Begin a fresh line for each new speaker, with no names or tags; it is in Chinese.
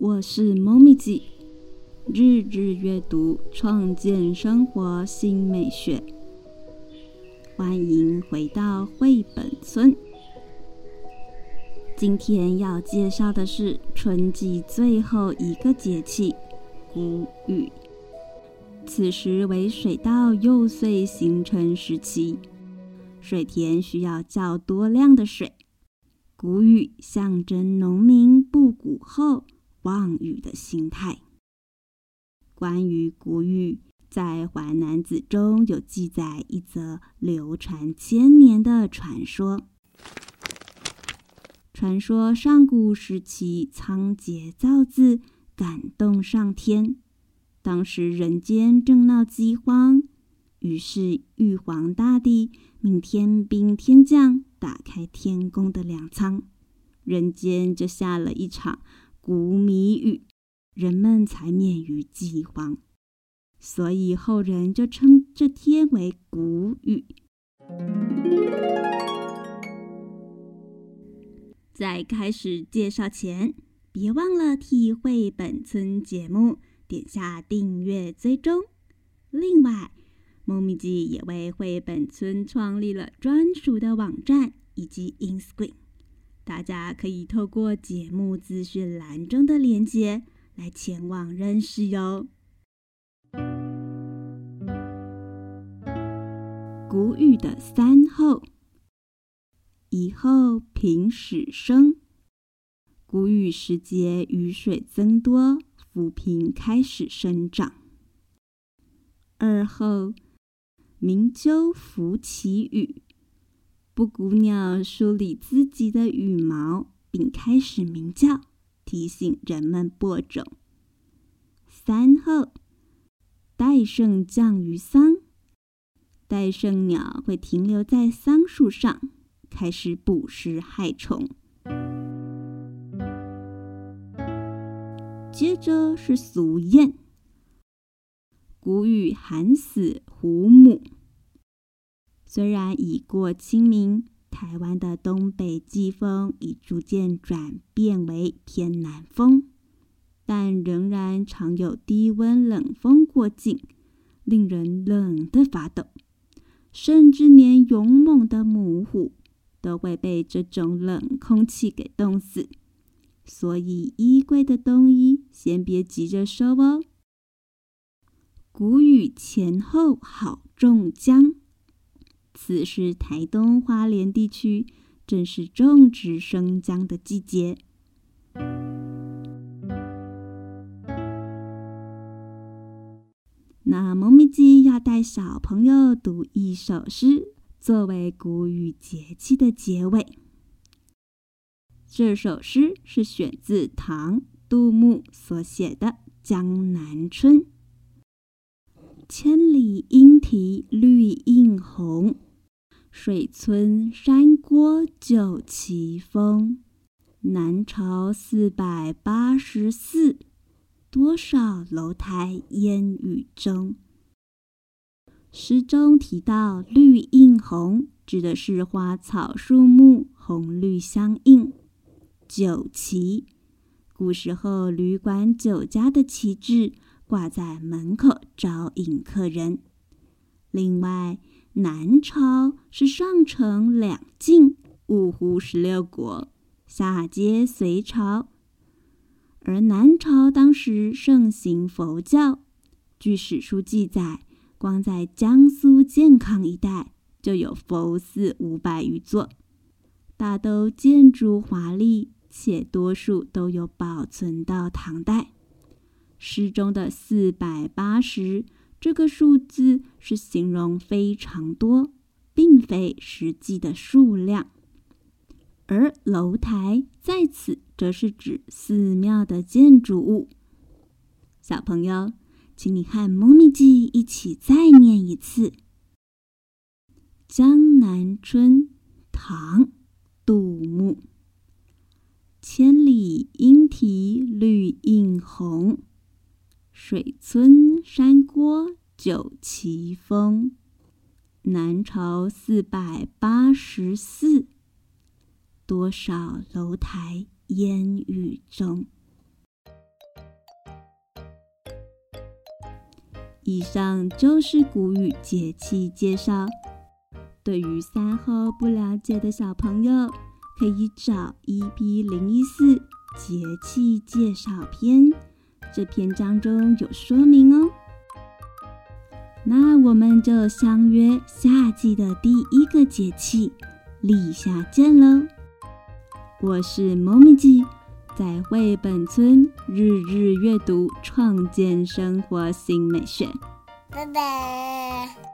我是猫咪记，日日阅读，创建生活新美学。欢迎回到绘本村。今天要介绍的是春季最后一个节气——谷雨。此时为水稻幼穗形成时期，水田需要较多量的水。谷雨象征农民布谷后望雨的心态。关于谷雨，在《淮南子》中有记载一则流传千年的传说。传说上古时期，仓颉造字感动上天，当时人间正闹饥荒，于是玉皇大帝命天兵天将。打开天宫的粮仓，人间就下了一场谷米雨，人们才免于饥荒。所以后人就称这天为谷雨。在开始介绍前，别忘了替绘本村节目点下订阅追踪。另外，猫咪记也为绘本村创立了专属的网站以及 InScreen，大家可以透过节目资讯栏中的链接来前往认识哟。谷雨的三候：一后平始生，谷雨时节雨水增多，浮萍开始生长；二后。鸣鸠拂其羽，布谷鸟梳理自己的羽毛，并开始鸣叫，提醒人们播种。三后，戴胜降于桑，戴胜鸟会停留在桑树上，开始捕食害虫。接着是俗谚。谷雨寒死胡母。虽然已过清明，台湾的东北季风已逐渐转变为偏南风，但仍然常有低温冷风过境，令人冷得发抖。甚至连勇猛的母虎都会被这种冷空气给冻死。所以，衣柜的冬衣先别急着收哦。谷雨前后好种姜，此时台东花莲地区正是种植生姜的季节。那萌咪鸡要带小朋友读一首诗，作为谷雨节气的结尾。这首诗是选自唐杜牧所写的《江南春》。千里莺啼绿，水村山郭酒旗风。南朝四百八十寺，多少楼台烟雨中。诗中提到“绿映红”，指的是花草树木红绿相映。酒旗，古时候旅馆酒家的旗帜。挂在门口招引客人。另外，南朝是上承两晋，五胡十六国，下接隋朝。而南朝当时盛行佛教，据史书记载，光在江苏健康一带就有佛寺五百余座，大都建筑华丽，且多数都有保存到唐代。诗中的四百八十这个数字是形容非常多，并非实际的数量。而楼台在此则是指寺庙的建筑物。小朋友，请你和猫咪记一起再念一次《江南春》，唐·杜牧。千里莺啼绿映红。水村山郭酒旗风南朝四百八十寺多少楼台烟雨中。以上就是古语节气介绍对于三候不了解的小朋友可以找一 b 零一四节气介绍篇这篇章中有说明哦。那我们就相约夏季的第一个节气立夏见喽！我是猫咪鸡，在绘本村日日阅读，创建生活新美学。
拜拜。